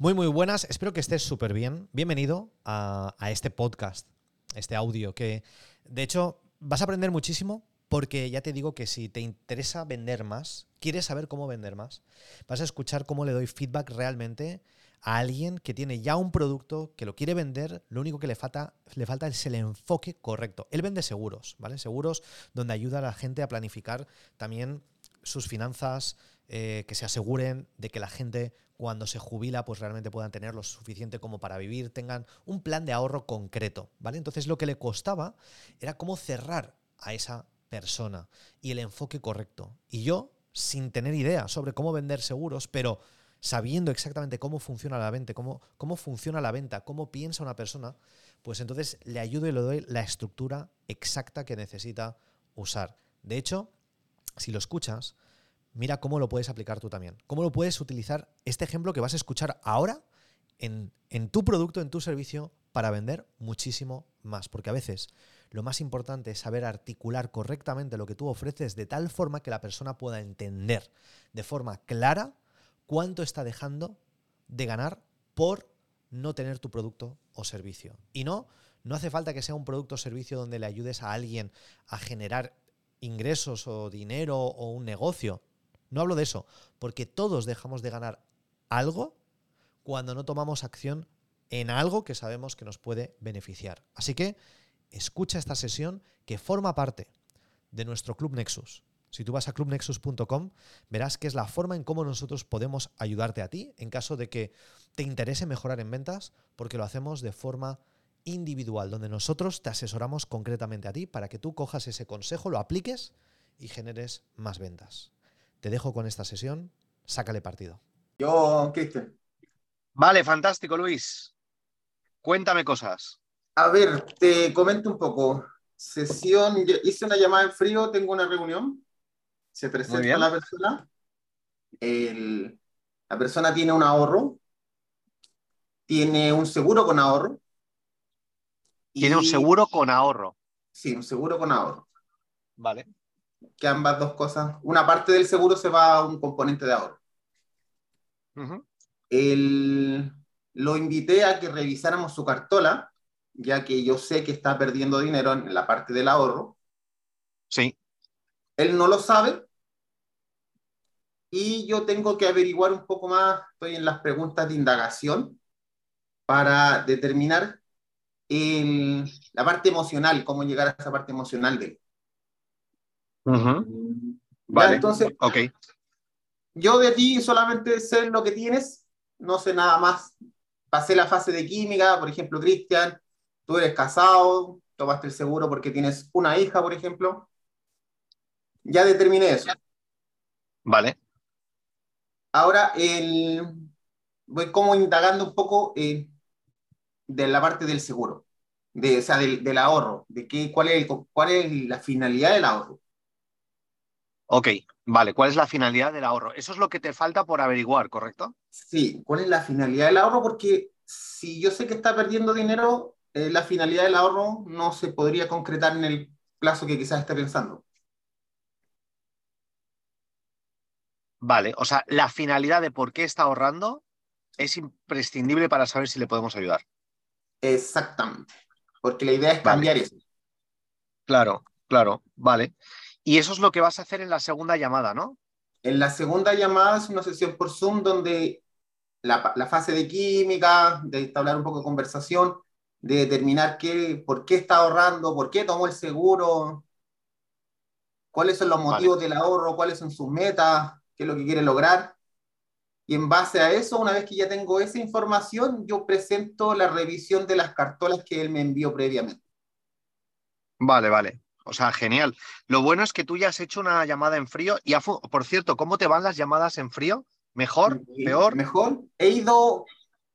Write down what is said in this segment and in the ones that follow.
Muy, muy buenas. Espero que estés súper bien. Bienvenido a, este podcast, este audio, que de hecho vas a aprender muchísimo porque ya te digo que si te interesa vender más, quieres saber cómo vender más, vas a escuchar cómo le doy feedback realmente a alguien que tiene ya un producto, que lo quiere vender, lo único que le falta, le falta es el enfoque correcto. Él vende seguros, ¿vale? Seguros donde ayuda a la gente a planificar también sus finanzas, eh, que se aseguren de que la gente cuando se jubila pues realmente puedan tener lo suficiente como para vivir, tengan un plan de ahorro concreto, ¿vale? Entonces lo que le costaba era cómo cerrar a esa persona y el enfoque correcto. Y yo, sin tener idea sobre cómo vender seguros, pero sabiendo exactamente cómo funciona la venta, cómo, cómo funciona la venta, cómo piensa una persona, pues entonces le ayudo y le doy la estructura exacta que necesita usar. De hecho, si lo escuchas, mira cómo lo puedes aplicar tú también. Cómo lo puedes utilizar este ejemplo que vas a escuchar ahora en, en tu producto, en tu servicio, para vender muchísimo más. Porque a veces lo más importante es saber articular correctamente lo que tú ofreces de tal forma que la persona pueda entender de forma clara cuánto está dejando de ganar por no tener tu producto o servicio. Y no, no hace falta que sea un producto o servicio donde le ayudes a alguien a generar ingresos o dinero o un negocio. No hablo de eso, porque todos dejamos de ganar algo cuando no tomamos acción en algo que sabemos que nos puede beneficiar. Así que escucha esta sesión que forma parte de nuestro Club Nexus. Si tú vas a clubnexus.com, verás que es la forma en cómo nosotros podemos ayudarte a ti en caso de que te interese mejorar en ventas, porque lo hacemos de forma individual, donde nosotros te asesoramos concretamente a ti para que tú cojas ese consejo, lo apliques y generes más ventas. Te dejo con esta sesión, sácale partido. Yo, Cristian. Vale, fantástico, Luis. Cuéntame cosas. A ver, te comento un poco. Sesión, hice una llamada en frío, tengo una reunión se presenta la persona, la persona tiene un ahorro, tiene un seguro con ahorro. Tiene un seguro con ahorro. Sí, un seguro con ahorro. Vale. Que ambas dos cosas, una parte del seguro se va a un componente de ahorro. lo invité a que revisáramos su cartola, ya que yo sé que está perdiendo dinero en la parte del ahorro. Sí. Él no lo sabe y yo tengo que averiguar un poco más, estoy en las preguntas de indagación para determinar la parte emocional, cómo llegar a esa parte emocional de él. Vale, entonces, okay. yo de ti solamente sé lo que tienes, no sé nada más. Pasé la fase de química, por ejemplo, Cristian, tú eres casado, tomaste el seguro porque tienes una hija, por ejemplo. Ya determiné eso. Vale. Ahora el, voy como indagando un poco eh, de la parte del seguro, de, o sea, del, ahorro, de qué, cuál, es cuál es la finalidad del ahorro. Ok, vale, ¿cuál es la finalidad del ahorro? Eso es lo que te falta por averiguar, ¿correcto? Sí, ¿cuál es la finalidad del ahorro? Porque si yo sé que está perdiendo dinero, eh, la finalidad del ahorro no se podría concretar en el plazo que quizás esté pensando. Vale, o sea, la finalidad de por qué está ahorrando es imprescindible para saber si le podemos ayudar. Exactamente, porque la idea es cambiar eso. Claro, claro, vale. Y eso es lo que vas a hacer en la segunda llamada, ¿no? En la segunda llamada es una sesión por Zoom donde la, fase de química, de establecer un poco de conversación, de determinar qué, por qué está ahorrando, por qué tomó el seguro, cuáles son los motivos del ahorro, cuáles son sus metas, qué es lo que quiere lograr. Y en base a eso, una vez que ya tengo esa información, yo presento la revisión de las cartolas que él me envió previamente. Vale, vale. O sea, genial. Lo bueno es que tú ya has hecho una llamada en frío. Y por cierto, ¿cómo te van las llamadas en frío? ¿Mejor? ¿Peor? Mejor. He ido,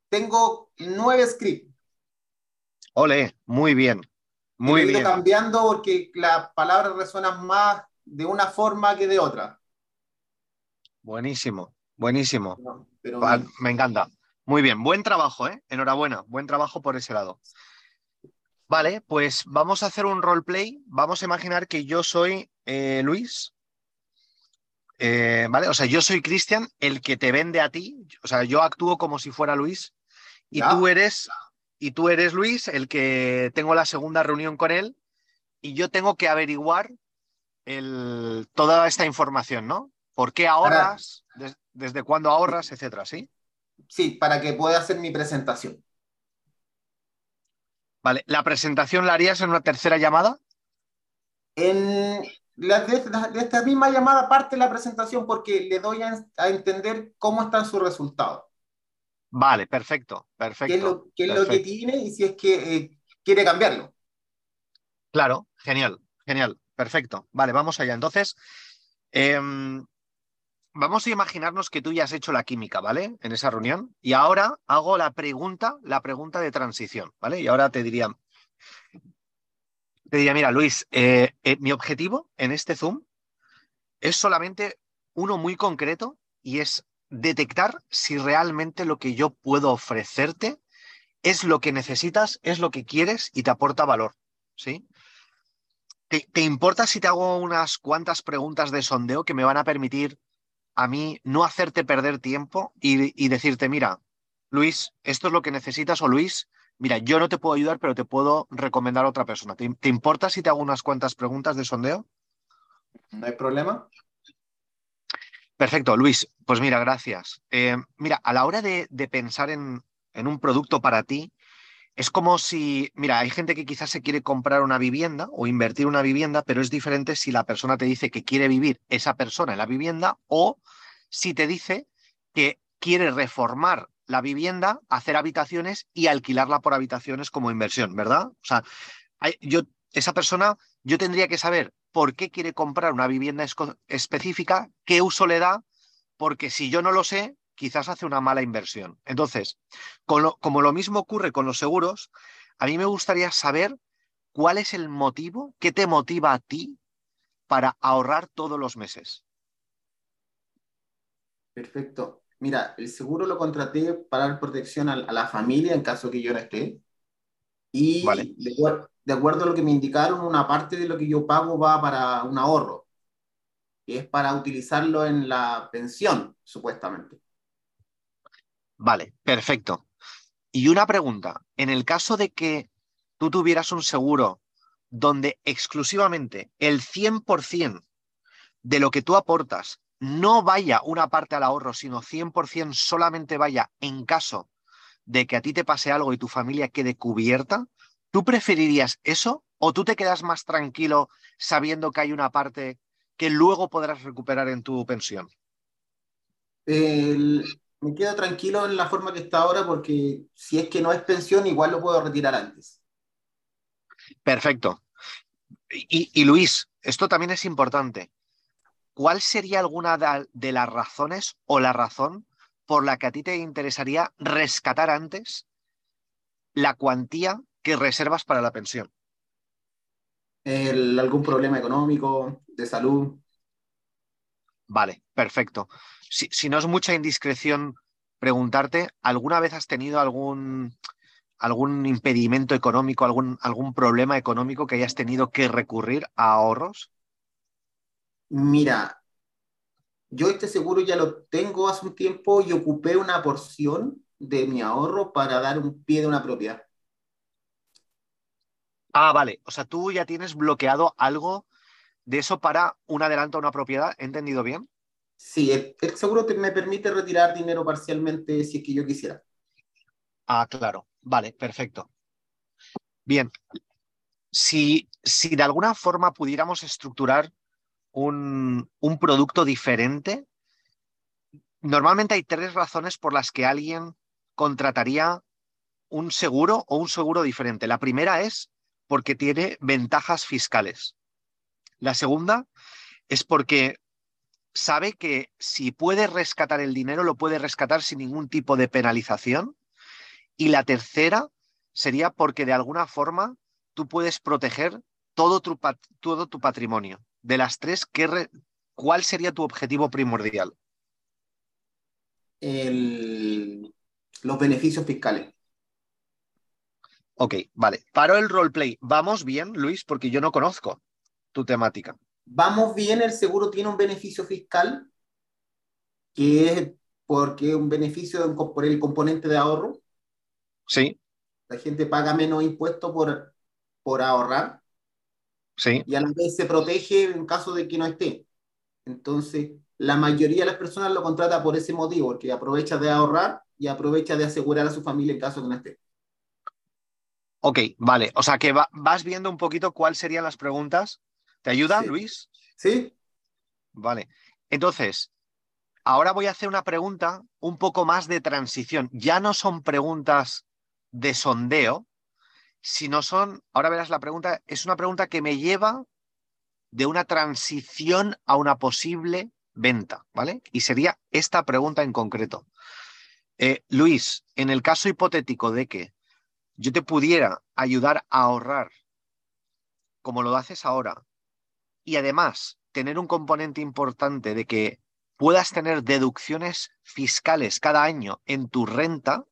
tengo nueve scripts. Ole, muy bien. Muy he ido cambiando porque las palabras resuenan más de una forma que de otra. Buenísimo, buenísimo. Me encanta. Muy bien, buen trabajo, ¿eh? Enhorabuena, buen trabajo por ese lado. Vale, pues vamos a hacer un roleplay. Vamos a imaginar que yo soy eh, Luis eh, ¿vale? O sea, yo soy Cristian, el que te vende a ti. O sea, yo actúo como si fuera Luis y tú eres y tú eres Luis, el que tengo la segunda reunión con él y yo tengo que averiguar el, toda esta información, ¿no? ¿Por qué ahorras? ¿Desde cuándo ahorras? Etcétera, ¿sí? Sí, para que pueda hacer mi presentación. Vale, ¿la presentación la harías en una tercera llamada? En la, de, esta misma llamada parte la presentación porque le doy a, entender cómo están sus resultados. Vale, perfecto, perfecto. ¿Qué es lo, que tiene y si es que eh, quiere cambiarlo? Claro, genial, genial, perfecto. Vale, vamos allá. Entonces, em, vamos a imaginarnos que tú ya has hecho la química, ¿vale? En esa reunión. Y ahora hago la pregunta, la pregunta de transición, ¿vale? Y ahora te diría, te diría, mira, Luis, eh, eh, mi objetivo en este Zoom es solamente uno muy concreto y es detectar si realmente lo que yo puedo ofrecerte es lo que necesitas, es lo que quieres y te aporta valor, ¿sí? ¿Te, te importa si te hago unas cuantas preguntas de sondeo que me van a permitir a mí no hacerte perder tiempo y, decirte, mira, Luis, esto es lo que necesitas o Luis, mira, yo no te puedo ayudar, pero te puedo recomendar a otra persona. ¿Te, importa si te hago unas cuantas preguntas de sondeo? No hay problema. Perfecto, Luis. Pues mira, gracias. Eh, mira, a la hora de, pensar en, en, un producto para ti, es como si, mira, hay gente que quizás se quiere comprar una vivienda o invertir una vivienda, pero es diferente si la persona te dice que quiere vivir esa persona en la vivienda o si te dice que quiere reformar la vivienda, hacer habitaciones y alquilarla por habitaciones como inversión, ¿verdad? O sea, yo, esa persona, yo tendría que saber por qué quiere comprar una vivienda específica, qué uso le da, porque si yo no lo sé, quizás hace una mala inversión. Entonces, como lo mismo ocurre con los seguros, a mí me gustaría saber cuál es el motivo, qué te motiva a ti para ahorrar todos los meses. Perfecto. Mira, el seguro lo contraté para dar protección a, la familia en caso que yo no esté. Y de, acuerdo a lo que me indicaron, una parte de lo que yo pago va para un ahorro, que es para utilizarlo en la pensión, supuestamente. Vale, perfecto. Y una pregunta, en el caso de que tú tuvieras un seguro donde exclusivamente el 100% de lo que tú aportas no vaya una parte al ahorro, sino 100% solamente vaya en caso de que a ti te pase algo y tu familia quede cubierta, ¿tú preferirías eso o tú te quedas más tranquilo sabiendo que hay una parte que luego podrás recuperar en tu pensión? El, me quedo tranquilo en la forma que está ahora porque si es que no es pensión, igual lo puedo retirar antes. Perfecto. Y, Luis, esto también es importante. ¿Cuál sería alguna de las razones o la razón por la que a ti te interesaría rescatar antes la cuantía que reservas para la pensión? ¿Algún problema económico, de salud? Vale, perfecto si, no es mucha indiscreción preguntarte, ¿alguna vez has tenido algún, algún impedimento económico, algún, algún problema económico que hayas tenido que recurrir a ahorros? Mira, yo este seguro ya lo tengo hace un tiempo y ocupé una porción de mi ahorro para dar un pie de una propiedad. Ah, vale. O sea, tú ya tienes bloqueado algo de eso para un adelanto a una propiedad. ¿He entendido bien? Sí, el, seguro me permite retirar dinero parcialmente si es que yo quisiera. Ah, claro. Vale, perfecto. Bien. Si, si de alguna forma pudiéramos estructurar un, un producto diferente, normalmente hay tres razones por las que alguien contrataría un seguro o un seguro diferente. La primera es porque tiene ventajas fiscales. La segunda es porque sabe que si puede rescatar el dinero, lo puede rescatar sin ningún tipo de penalización. Y la tercera sería porque de alguna forma tú puedes proteger todo tu, todo tu patrimonio. De las tres, ¿qué ¿cuál sería tu objetivo primordial? los beneficios fiscales. Ok, vale. Paro el roleplay. ¿Vamos bien, Luis? Porque yo no conozco tu temática. vamos bien, el seguro tiene un beneficio fiscal, que es porque un beneficio por el componente de ahorro. Sí. La gente paga menos impuestos por, por ahorrar. Sí. Y a la vez se protege en caso de que no esté. Entonces, la mayoría de las personas lo contrata por ese motivo, porque aprovecha de ahorrar y aprovecha de asegurar a su familia en caso de que no esté. Ok, vale. O sea que vas viendo un poquito cuáles serían las preguntas. ¿Te ayuda, Luis? Sí. Vale. Entonces, ahora voy a hacer una pregunta un poco más de transición. Ya no son preguntas de sondeo, sino son, ahora verás la pregunta, es una pregunta que me lleva de una transición a una posible venta, ¿vale? Y sería esta pregunta en concreto. Eh, Luis, en el caso hipotético de que yo te pudiera ayudar a ahorrar como lo haces ahora y además tener un componente importante de que puedas tener deducciones fiscales cada año en tu renta,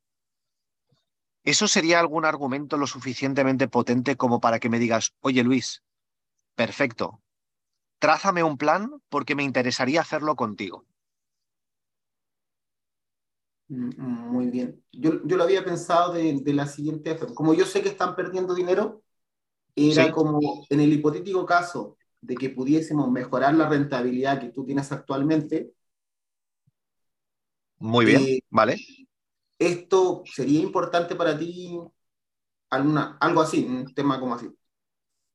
¿eso sería algún argumento lo suficientemente potente como para que me digas, oye Luis, perfecto, trázame un plan porque me interesaría hacerlo contigo? Muy bien. Yo, lo había pensado de, la siguiente forma. Como yo sé que están perdiendo dinero, era como en el hipotético caso de que pudiésemos mejorar la rentabilidad que tú tienes actualmente. Muy bien, eh, vale. Esto sería importante para ti, alguna, algo así, un tema como así.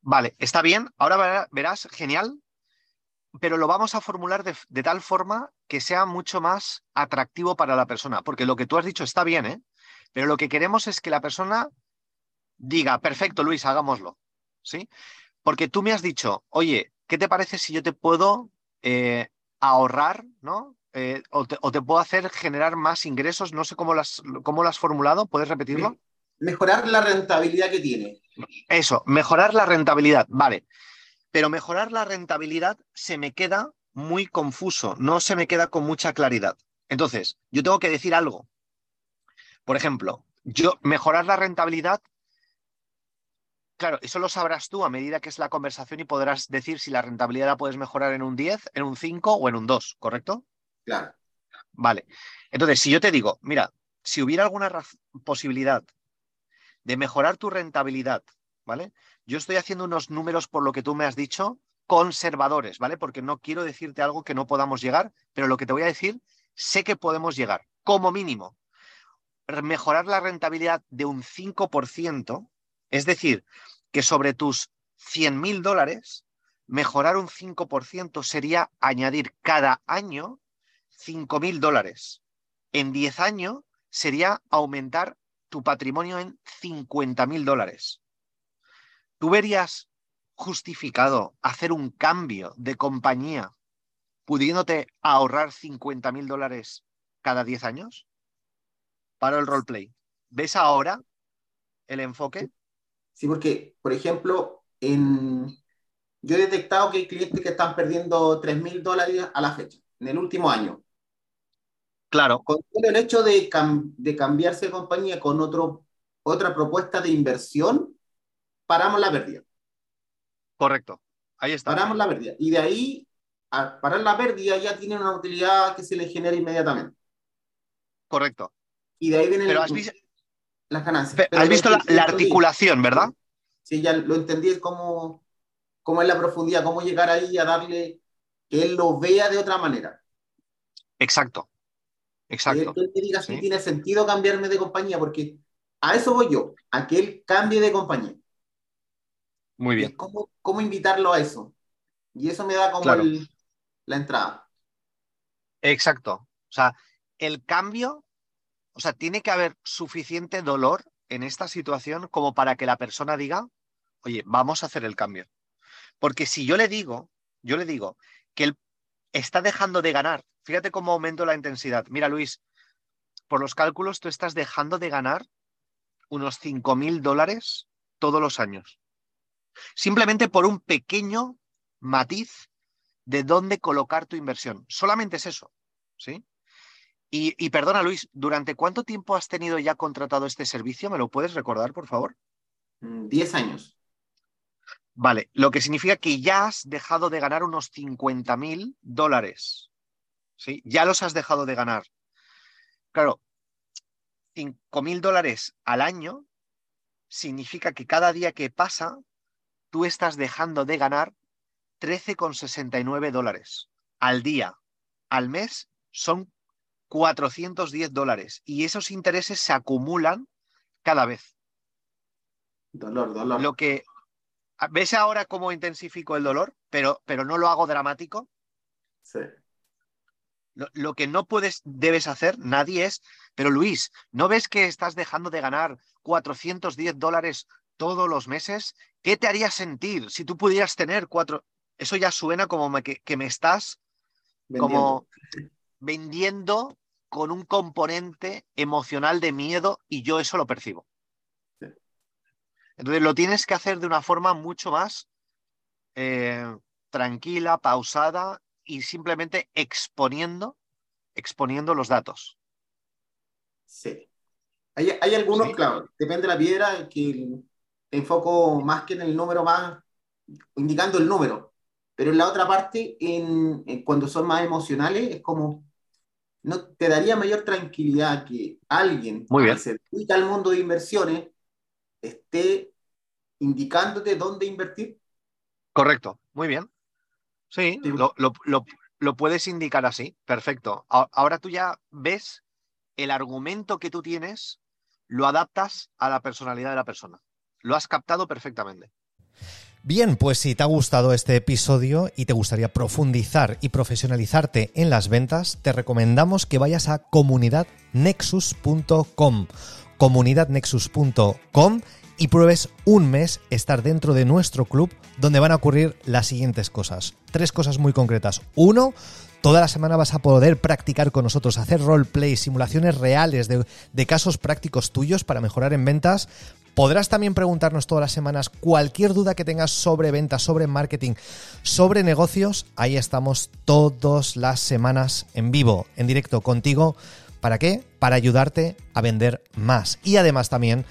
Vale, está bien. Ahora verás, genial, pero lo vamos a formular de, tal forma que sea mucho más atractivo para la persona, porque lo que tú has dicho está bien, ¿eh? pero lo que queremos es que la persona diga, perfecto, Luis, hagámoslo, ¿sí? Porque tú me has dicho, oye, ¿qué te parece si yo te puedo eh, ahorrar, ¿no? Eh, o, te, puedo hacer generar más ingresos, no sé cómo lo has, cómo lo has formulado, ¿puedes repetirlo? Mejorar la rentabilidad que tiene. Eso, mejorar la rentabilidad, vale pero mejorar la rentabilidad se me queda muy confuso, no se me queda con mucha claridad. Entonces, yo tengo que decir algo. Por ejemplo, yo mejorar la rentabilidad, claro, eso lo sabrás tú a medida que es la conversación y podrás decir si la rentabilidad la puedes mejorar en un 10, en un 5 o en un 2, ¿correcto? Claro. Vale. Entonces, si yo te digo, mira, si hubiera alguna posibilidad de mejorar tu rentabilidad, ¿vale? Yo estoy haciendo unos números por lo que tú me has dicho, conservadores, ¿vale? Porque no quiero decirte algo que no podamos llegar, pero lo que te voy a decir, sé que podemos llegar, como mínimo. Mejorar la rentabilidad de un 5%, es decir, que sobre tus 100 mil dólares, mejorar un 5% sería añadir cada año 5 mil dólares. En 10 años sería aumentar tu patrimonio en 50 mil dólares. ¿Tú verías justificado hacer un cambio de compañía pudiéndote ahorrar 50 mil dólares cada 10 años para el roleplay? ¿Ves ahora el enfoque? Sí, porque, por ejemplo, en... yo he detectado que hay clientes que están perdiendo 3 mil dólares a la fecha, en el último año. Claro. Con el hecho de, de cambiarse de compañía con otro, otra propuesta de inversión, paramos la pérdida. Correcto. Ahí está. Paramos la pérdida. Y de ahí, al parar la pérdida, ya tiene una utilidad que se le genera inmediatamente. Correcto. Y de ahí vienen las ganancias. has visto la, articulación, ¿verdad? Sí, ya lo entendí cómo, cómo es la profundidad, cómo llegar ahí a darle que él lo vea de otra manera. Exacto. Exacto. Que él te diga si tiene sentido cambiarme de compañía, porque a eso voy yo, a que él cambie de compañía. Muy bien. Cómo, cómo, invitarlo a eso. Y eso me da como la entrada. Exacto. O sea, el cambio, o sea, tiene que haber suficiente dolor en esta situación como para que la persona diga, oye, vamos a hacer el cambio. Porque si yo le digo, yo le digo que él está dejando de ganar, fíjate cómo aumento la intensidad. Mira, Luis, por los cálculos tú estás dejando de ganar unos 5 mil dólares todos los años simplemente por un pequeño matiz de dónde colocar tu inversión. Solamente es eso, ¿sí? Y, perdona, Luis, ¿durante cuánto tiempo has tenido ya contratado este servicio? ¿Me lo puedes recordar, por favor? Mm, diez años. Vale, lo que significa que ya has dejado de ganar unos 50 mil dólares. ¿Sí? Ya los has dejado de ganar. Claro, 5 mil dólares al año significa que cada día que pasa, tú estás dejando de ganar 13,69 dólares al día. Al mes son 410 dólares y esos intereses se acumulan cada vez. Dolor, dolor. Lo que ¿Ves ahora cómo intensifico el dolor, pero, pero no lo hago dramático? Sí. Lo, lo, que no puedes, debes hacer, nadie es, pero Luis, ¿no ves que estás dejando de ganar 410 dólares todos los meses? ¿Qué te haría sentir si tú pudieras tener cuatro? Eso ya suena como me, que, que, me estás Vendiendo. como vendiendo con un componente emocional de miedo y yo eso lo percibo. Sí. Entonces lo tienes que hacer de una forma mucho más eh, tranquila, pausada y simplemente exponiendo, exponiendo los datos. Sí. Hay, hay algunos, Sí. claro, depende de la piedra, que enfoco más que en el número más, indicando el número. Pero en la otra parte, en, en cuando son más emocionales, es como, ¿no te daría mayor tranquilidad que alguien Muy que bien. se dedica al mundo de inversiones esté indicándote dónde invertir? Correcto, muy bien. Sí, Sí. lo, lo- lo- lo puedes indicar así, perfecto. Ahora tú ya ves el argumento que tú tienes, lo adaptas a la personalidad de la persona. Lo has captado perfectamente. Bien, pues si te ha gustado este episodio y te gustaría profundizar y profesionalizarte en las ventas, te recomendamos que vayas a comunidadnexus.com, comunidadnexus.com y pruebes un mes estar dentro de nuestro club donde van a ocurrir las siguientes cosas. Tres cosas muy concretas. Uno, toda la semana vas a poder practicar con nosotros, hacer roleplay, simulaciones reales de, de casos prácticos tuyos para mejorar en ventas. Podrás también preguntarnos todas las semanas cualquier duda que tengas sobre ventas, sobre marketing, sobre negocios. Ahí estamos todas las semanas en vivo, en directo contigo. ¿Para qué? Para ayudarte a vender más. Y además también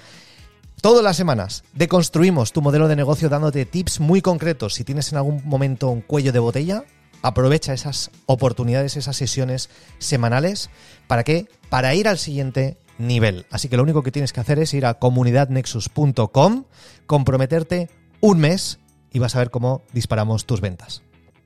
Todas las semanas deconstruimos tu modelo de negocio dándote tips muy concretos. Si tienes en algún momento un cuello de botella, aprovecha esas oportunidades, esas sesiones semanales. ¿Para qué? Para ir al siguiente nivel. Así que lo único que tienes que hacer es ir a comunidadnexus.com, comprometerte un mes y vas a ver cómo disparamos tus ventas.